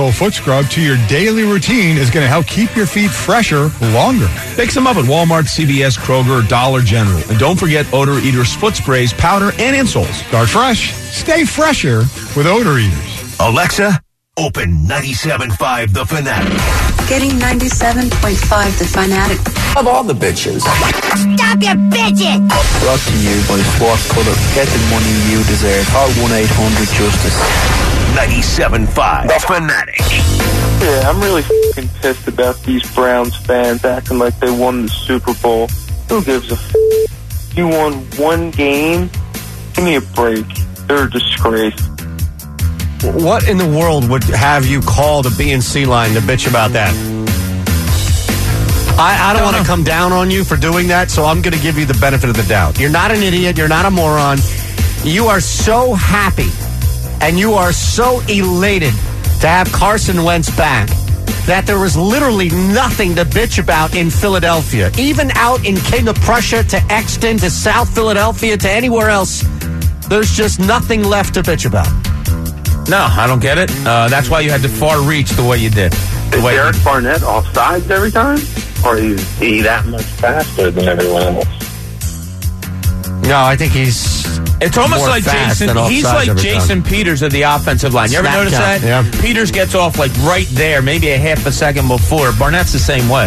Charcoal Foot Scrub to your daily routine is going to help keep your feet fresher longer. Pick some up at Walmart, CVS, Kroger, Dollar General. And don't forget Odor Eater's foot sprays, powder, and insoles. Start fresh. Stay fresher with Odor Eaters. Alexa, open 97.5 The Fanatic. Getting 97.5 The Fanatic. Of all the bitches. Stop your bitching! Brought to you by Swat Color. Get the money you deserve. Call 1-800-JUSTICE. 97.5 The Fanatic. Yeah, I'm really fucking pissed about these Browns fans acting like they won the Super Bowl. Who gives a f- You won one game? Give me a break. They're a disgrace. What in the world would have you call the B&C line to bitch about that? I, I don't want to come down on you for doing that, so I'm going to give you the benefit of the doubt. You're not an idiot. You're not a moron. You are so happy and you are so elated to have Carson Wentz back that there was literally nothing to bitch about in Philadelphia. Even out in King of Prussia to Exton to South Philadelphia to anywhere else, there's just nothing left to bitch about. No, I don't get it. Uh, that's why you had to far reach the way you did. The Is way Derek Barnett offsides every time? Or is he that much faster than everyone else? No, I think he's. It's almost more like fast Jason. He's like Jason time. Peters of the offensive line. You ever Snap notice count, that? yeah. Peters gets off like right there, maybe a half a second before. Barnett's the same way.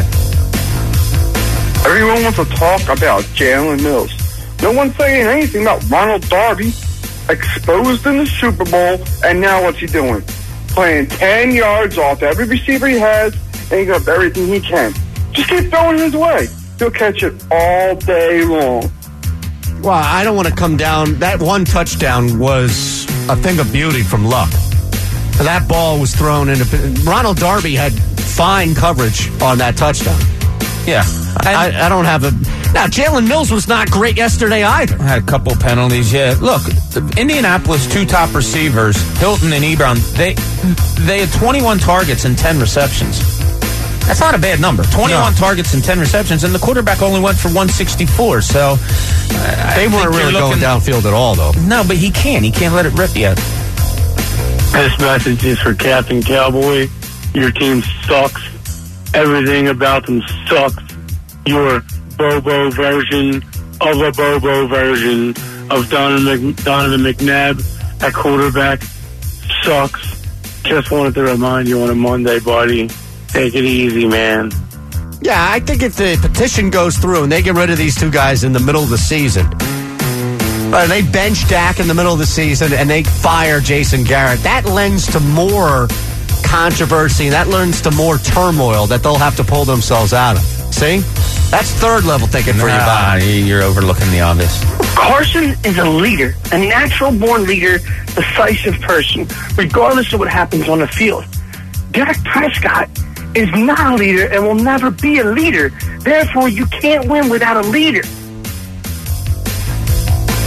Everyone wants to talk about Jalen Mills. No one's saying anything about Ronald Darby exposed in the Super Bowl, and now what's he doing? Playing 10 yards off every receiver he has, and he got everything he can. Just keep throwing his way. He'll catch it all day long. Well, I don't want to come down. That one touchdown was a thing of beauty from Luck. That ball was thrown into. Ronald Darby had fine coverage on that touchdown. Yeah. I, I don't have a. Now, Jalen Mills was not great yesterday either. Had a couple penalties. Yeah. Look, Indianapolis two top receivers, Hilton and Ebron. They they had 21 targets and 10 receptions. That's not a bad number. 21 No. targets and 10 receptions, and the quarterback only went for 164. So uh, I They weren't you're really going downfield at all, though. No, but he can. He can't let it rip yet. This message is for Captain Cowboy. Your team sucks. Everything about them sucks. Your Bobo version of a Bobo version of Donovan, Mc, Donovan McNabb at quarterback sucks. Just wanted to remind you on a Monday, buddy. Take it easy, man. Yeah, I think if the petition goes through and they get rid of these two guys in the middle of the season, uh, they bench Dak in the middle of the season and they fire Jason Garrett, that lends to more controversy. That lends to more turmoil that they'll have to pull themselves out of. See? That's third level thinking for you, Bob. you're overlooking the obvious. Carson is a leader, a natural born leader, decisive person, regardless of what happens on the field. Dak Prescott is not a leader and will never be a leader. Therefore, you can't win without a leader.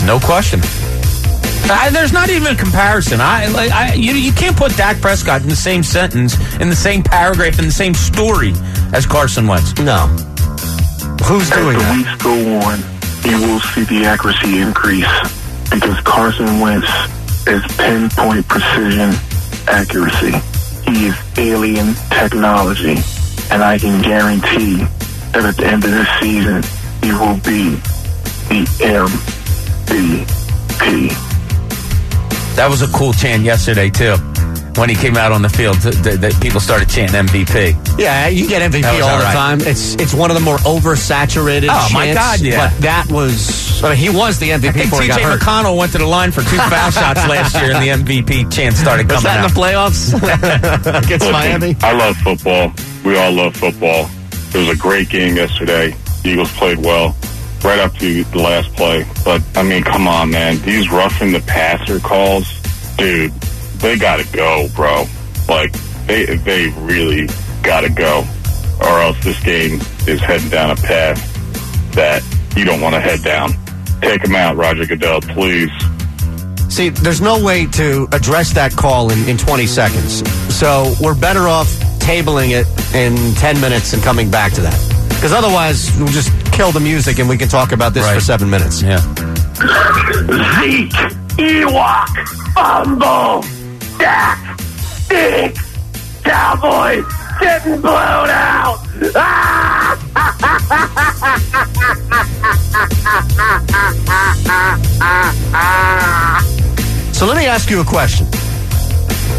No question. I, there's not even a comparison. I like I you you can't put Dak Prescott in the same sentence, in the same paragraph, in the same story as Carson Wentz. No. Who's doing that? As doing the weeks go on, you will see the accuracy increase because Carson Wentz is pinpoint precision accuracy. Alien technology, and I can guarantee that at the end of this season, he will be the MVP. That was a cool chant yesterday too, when he came out on the field. That th- that people started chanting MVP. Yeah, you get MVP all all the right. time. It's it's one of the more oversaturated. Oh, my God, yeah. But that was. I mean, he was the MVP I think before he T.J. hurt. McConnell went to the line for two foul shots last year, and the MVP chant started Was coming that in the playoffs against Miami? I love football. We all love football. It was a great game yesterday. Eagles played well right up to the last play. But, I mean, come on, man. These roughing the passer calls, dude, they got to go, bro. Like, they, they really got to go. Or else this game is heading down a path that you don't want to head down. Take them out, Roger Goodell, please. See, there's no way to address that call in, in 20 seconds. So we're better off tabling it in 10 minutes and coming back to that. Because otherwise, we'll just kill the music and we can talk about this for seven minutes. Yeah. Zeke, Ewok, Fumble, Dak, Dick, Cowboys getting blown out. So let me ask you a question.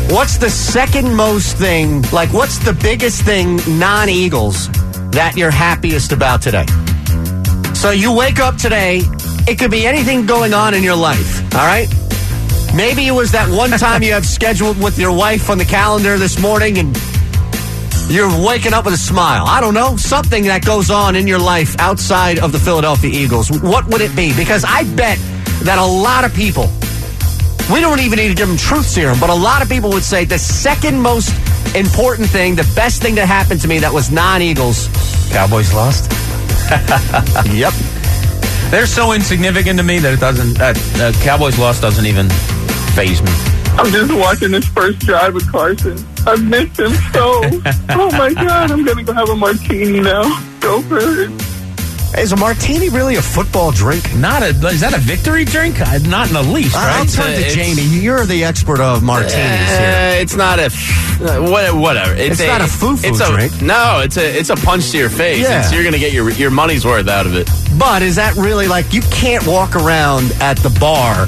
What's the second most thing, like, what's the biggest thing non Eagles that you're happiest about today? So you wake up today, it could be anything going on in your life, all right? Maybe it was that one time you have scheduled with your wife on the calendar this morning and you're waking up with a smile. I don't know, something that goes on in your life outside of the Philadelphia Eagles. What would it be? Because I bet that a lot of people, we don't even need to give them truth serum, but a lot of people would say the second most important thing, the best thing that happened to me that was non Eagles. Cowboys lost. yep. They're so insignificant to me that it doesn't. That uh, Cowboys loss doesn't even phase me. I'm just watching this first drive with Carson. I've missed him so. oh my god, I'm gonna go have a martini now. Go for it. Is a martini really a football drink? Not a. Is that a victory drink? Uh, Not in the least, right? I'll turn to Jamie. You're the expert of martinis here. Uh, it's not a f- uh, what- whatever. It's not a foo-foo it's a, drink. No, it's a it's a punch to your face. Yeah. It's- you're gonna get your your money's worth out of it. But is that really like you can't walk around at the bar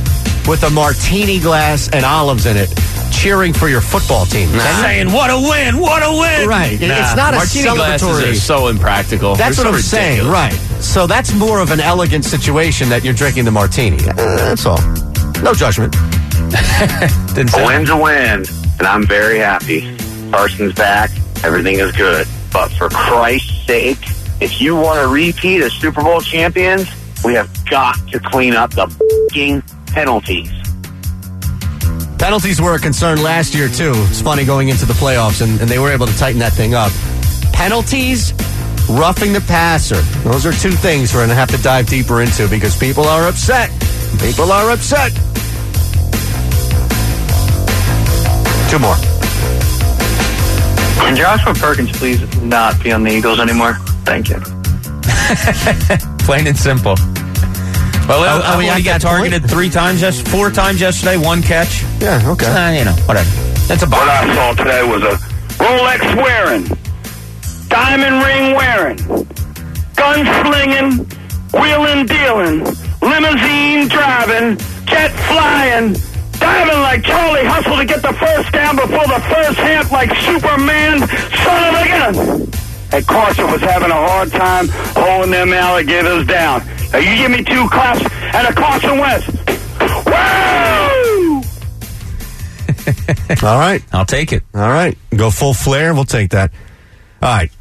with a martini glass and olives in it, cheering for your football team? Can you? Saying what a win! What a win! Right. It- It's not a Martini glasses celebratory. are so impractical. That's They're what so I'm saying, right? So that's more of an elegant situation that you're drinking the martini. Uh, that's all. No judgment. Didn't A say win's a win, and I'm very happy. Carson's back. Everything is good. But for Christ's sake, if you want to repeat as Super Bowl champions, we have got to clean up the f***ing penalties. Penalties were a concern last year too. It's funny going into the playoffs, and, and they were able to tighten that thing up. Penalties, roughing the passer. Those are two things we're going to have to dive deeper into because people are upset. People are upset. Two more. Can Joshua Perkins please not be on the Eagles anymore? Thank you. Plain and simple. Well, Oh, I, we I got that point? targeted three times, yes, four times yesterday, one catch. Yeah, okay. Uh, you know, whatever. That's a What. I saw today was a Rolex wearing, diamond ring wearing, gun slinging, wheeling dealing, limousine driving, jet flying, diving like Charlie Hustle to get the first down before the first half like Superman, son of a gun. And Carson was having a hard time holding them alligators down. Now you give me two claps and a Carson Wentz. Woo! All right. I'll take it. All right. Go full flare. We'll take that. All right.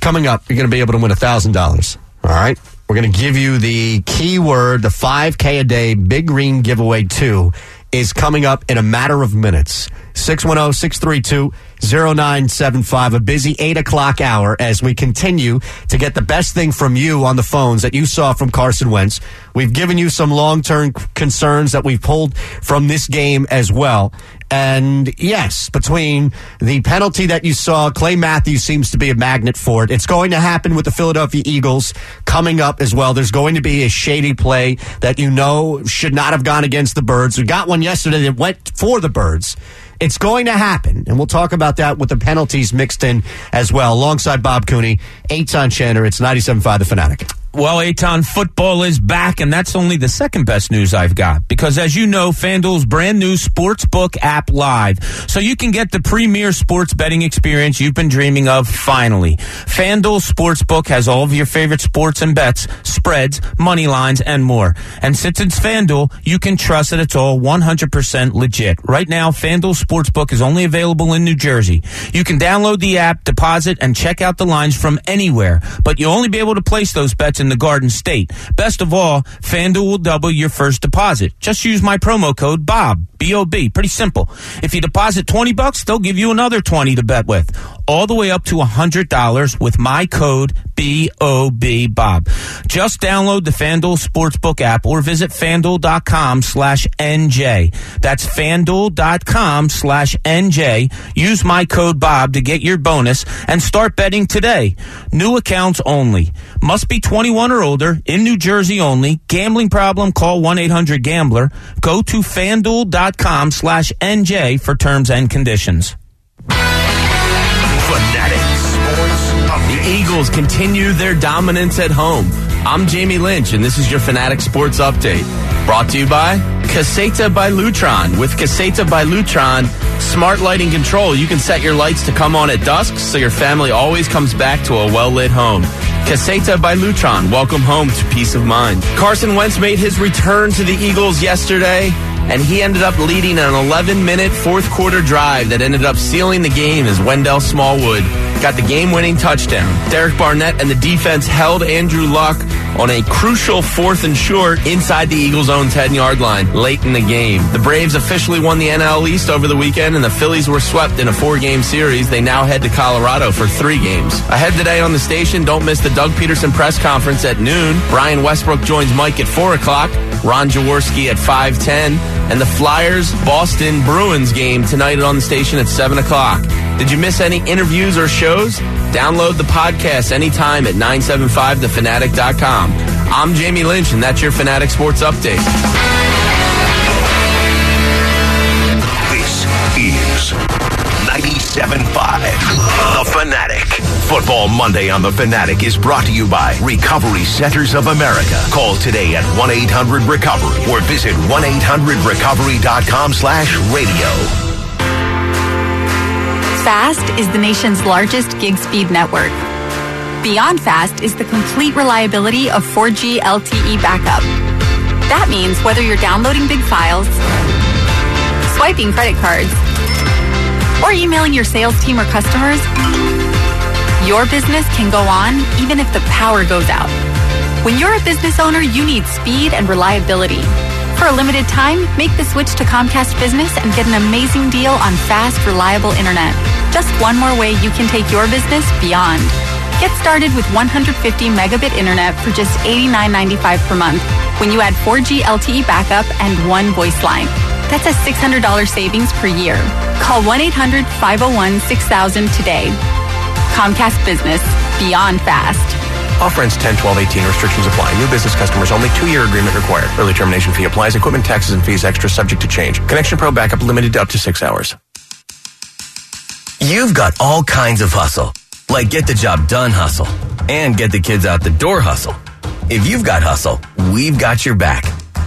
Coming up, you're going to be able to win $1,000. All right. We're going to give you the keyword, the 5K a day Big Green Giveaway 2 is coming up in a matter of minutes. 610 632 0975, a busy 8 o'clock hour as we continue to get the best thing from you on the phones that you saw from Carson Wentz. We've given you some long term concerns that we've pulled from this game as well. And yes, between the penalty that you saw, Clay Matthews seems to be a magnet for it. It's going to happen with the Philadelphia Eagles coming up as well. There's going to be a shady play that you know should not have gone against the Birds. We got one yesterday that went for the Birds. It's going to happen, and we'll talk about that with the penalties mixed in as well. Alongside Bob Cooney, Eytan Shander, it's 97.5 The Fanatic. Well, Eytan football is back, and that's only the second best news I've got. Because as you know, FanDuel's brand new sportsbook app live. So you can get the premier sports betting experience you've been dreaming of finally. FanDuel Sportsbook has all of your favorite sports and bets, spreads, money lines, and more. And since it's FanDuel, you can trust that it's all 100% legit. Right now, FanDuel Sportsbook is only available in New Jersey. You can download the app, deposit, and check out the lines from anywhere. But you'll only be able to place those bets in the Garden State. Best of all, FanDuel will double your first deposit. Just use my promo code BOB, B-O-B. Pretty simple. If you deposit 20 bucks, they'll give you another 20 to bet with. All the way up to $100 with my code B-O-B, Bob. Just download the FanDuel Sportsbook app or visit FanDuel.com slash NJ. That's FanDuel.com slash NJ. Use my code Bob to get your bonus and start betting today. New accounts only. Must be 21 or older, in New Jersey only. Gambling problem, call 1-800-GAMBLER. Go to FanDuel.com slash NJ for terms and conditions. Eagles continue their dominance at home. I'm Jamie Lynch, and this is your Fanatic Sports Update. Brought to you by Caseta by Lutron. With Caseta by Lutron, smart lighting control, you can set your lights to come on at dusk so your family always comes back to a well lit home. Caseta by Lutron, welcome home to peace of mind. Carson Wentz made his return to the Eagles yesterday and he ended up leading an 11 minute fourth quarter drive that ended up sealing the game as Wendell Smallwood got the game winning touchdown. Derek Barnett and the defense held Andrew Luck on a crucial fourth and short inside the Eagles' own 10 yard line late in the game. The Braves officially won the NL East over the weekend, and the Phillies were swept in a four game series. They now head to Colorado for three games. Ahead today on the station, don't miss the Doug Pederson press conference at noon. Brian Westbrook joins Mike at 4 o'clock. Ron Jaworski at 510 and the Flyers Boston Bruins game tonight on the station at 7 o'clock. Did you miss any interviews or shows? Download the podcast anytime at 975thefanatic.com. I'm Jamie Lynch, and that's your Fanatic Sports Update. This is 97.5 The Fanatic. Football Monday on The Fanatic is brought to you by Recovery Centers of America. Call today at 1-800-RECOVERY or visit 1-800-RECOVERY.com slash radio. Fast is the nation's largest gig speed network. Beyond Fast is the complete reliability of 4G LTE backup. That means whether you're downloading big files, swiping credit cards, or emailing your sales team or customers, your business can go on even if the power goes out. When you're a business owner, you need speed and reliability. For a limited time, make the switch to Comcast Business and get an amazing deal on fast, reliable internet. Just one more way you can take your business beyond. Get started with 150 megabit internet for just $89.95 per month when you add 4G LTE backup and one voice line. That's a $600 savings per year. Call 1 800 501 6000 today. Comcast Business, beyond fast. Offer ends 10, 12, 18. Restrictions apply. New business customers only. Two-year agreement required. Early termination fee applies. Equipment taxes and fees extra subject to change. Connection Pro backup limited to up to six hours. You've got all kinds of hustle, like get the job done hustle and get the kids out the door hustle. If you've got hustle, we've got your back.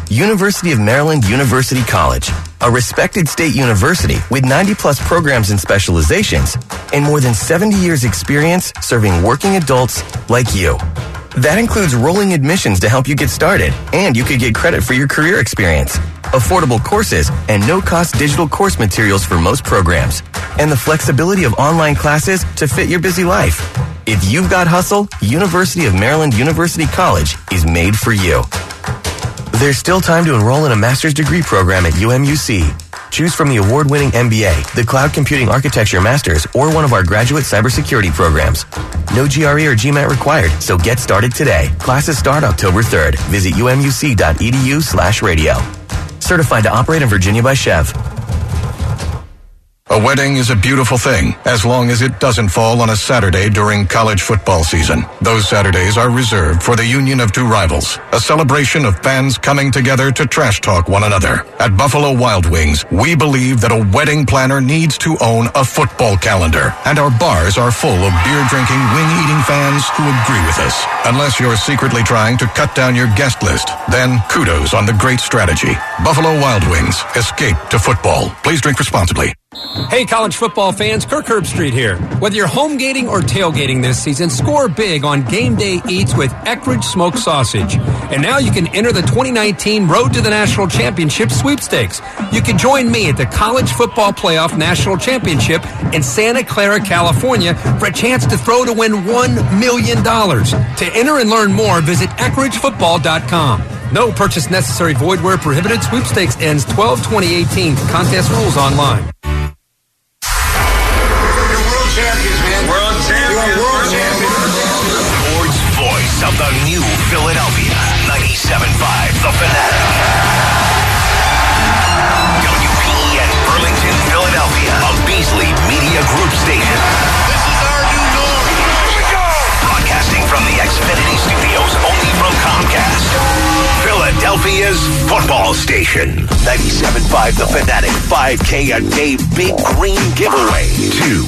University of Maryland University College, a respected state university with 90 plus programs and specializations and more than 70 years experience serving working adults like you. That includes rolling admissions to help you get started, and you could get credit for your career experience, affordable courses, and no-cost digital course materials for most programs, and the flexibility of online classes to fit your busy life. If you've got hustle, University of Maryland University College is made for you. There's still time to enroll in a master's degree program at UMUC. Choose from the award-winning MBA, the Cloud Computing Architecture Masters, or one of our graduate cybersecurity programs. No GRE or GMAT required, so get started today. Classes start October 3rd. Visit umuc.edu slash radio. Certified to operate in Virginia by SCHEV. A wedding is a beautiful thing, as long as it doesn't fall on a Saturday during college football season. Those Saturdays are reserved for the union of two rivals, a celebration of fans coming together to trash talk one another. At Buffalo Wild Wings, we believe that a wedding planner needs to own a football calendar, and our bars are full of beer drinking, wing eating fans who agree with us. Unless you're secretly trying to cut down your guest list, then kudos on the great strategy. Buffalo Wild Wings, escape to football. Please drink responsibly. Hey, college football fans, Kirk Herbstreit here. Whether you're home gating or tailgating this season, score big on game day eats with Eckrich Smoked Sausage. And now you can enter the 2019 Road to the National Championship sweepstakes. You can join me at the College Football Playoff National Championship in Santa Clara, California for a chance to throw to win $1 million. To enter and learn more, visit EckrichFootball.com. No purchase necessary, void where prohibited. Sweepstakes ends 12 2018. Contest rules online. Philadelphia. 97.5 The Fanatic. WPEN Burlington, Philadelphia. A Beasley Media Group station. This is our new norm. Here we go. Broadcasting from the Xfinity Studios only from Comcast. Philadelphia's football station. 97.5 The Fanatic 5K a day big green giveaway. Two.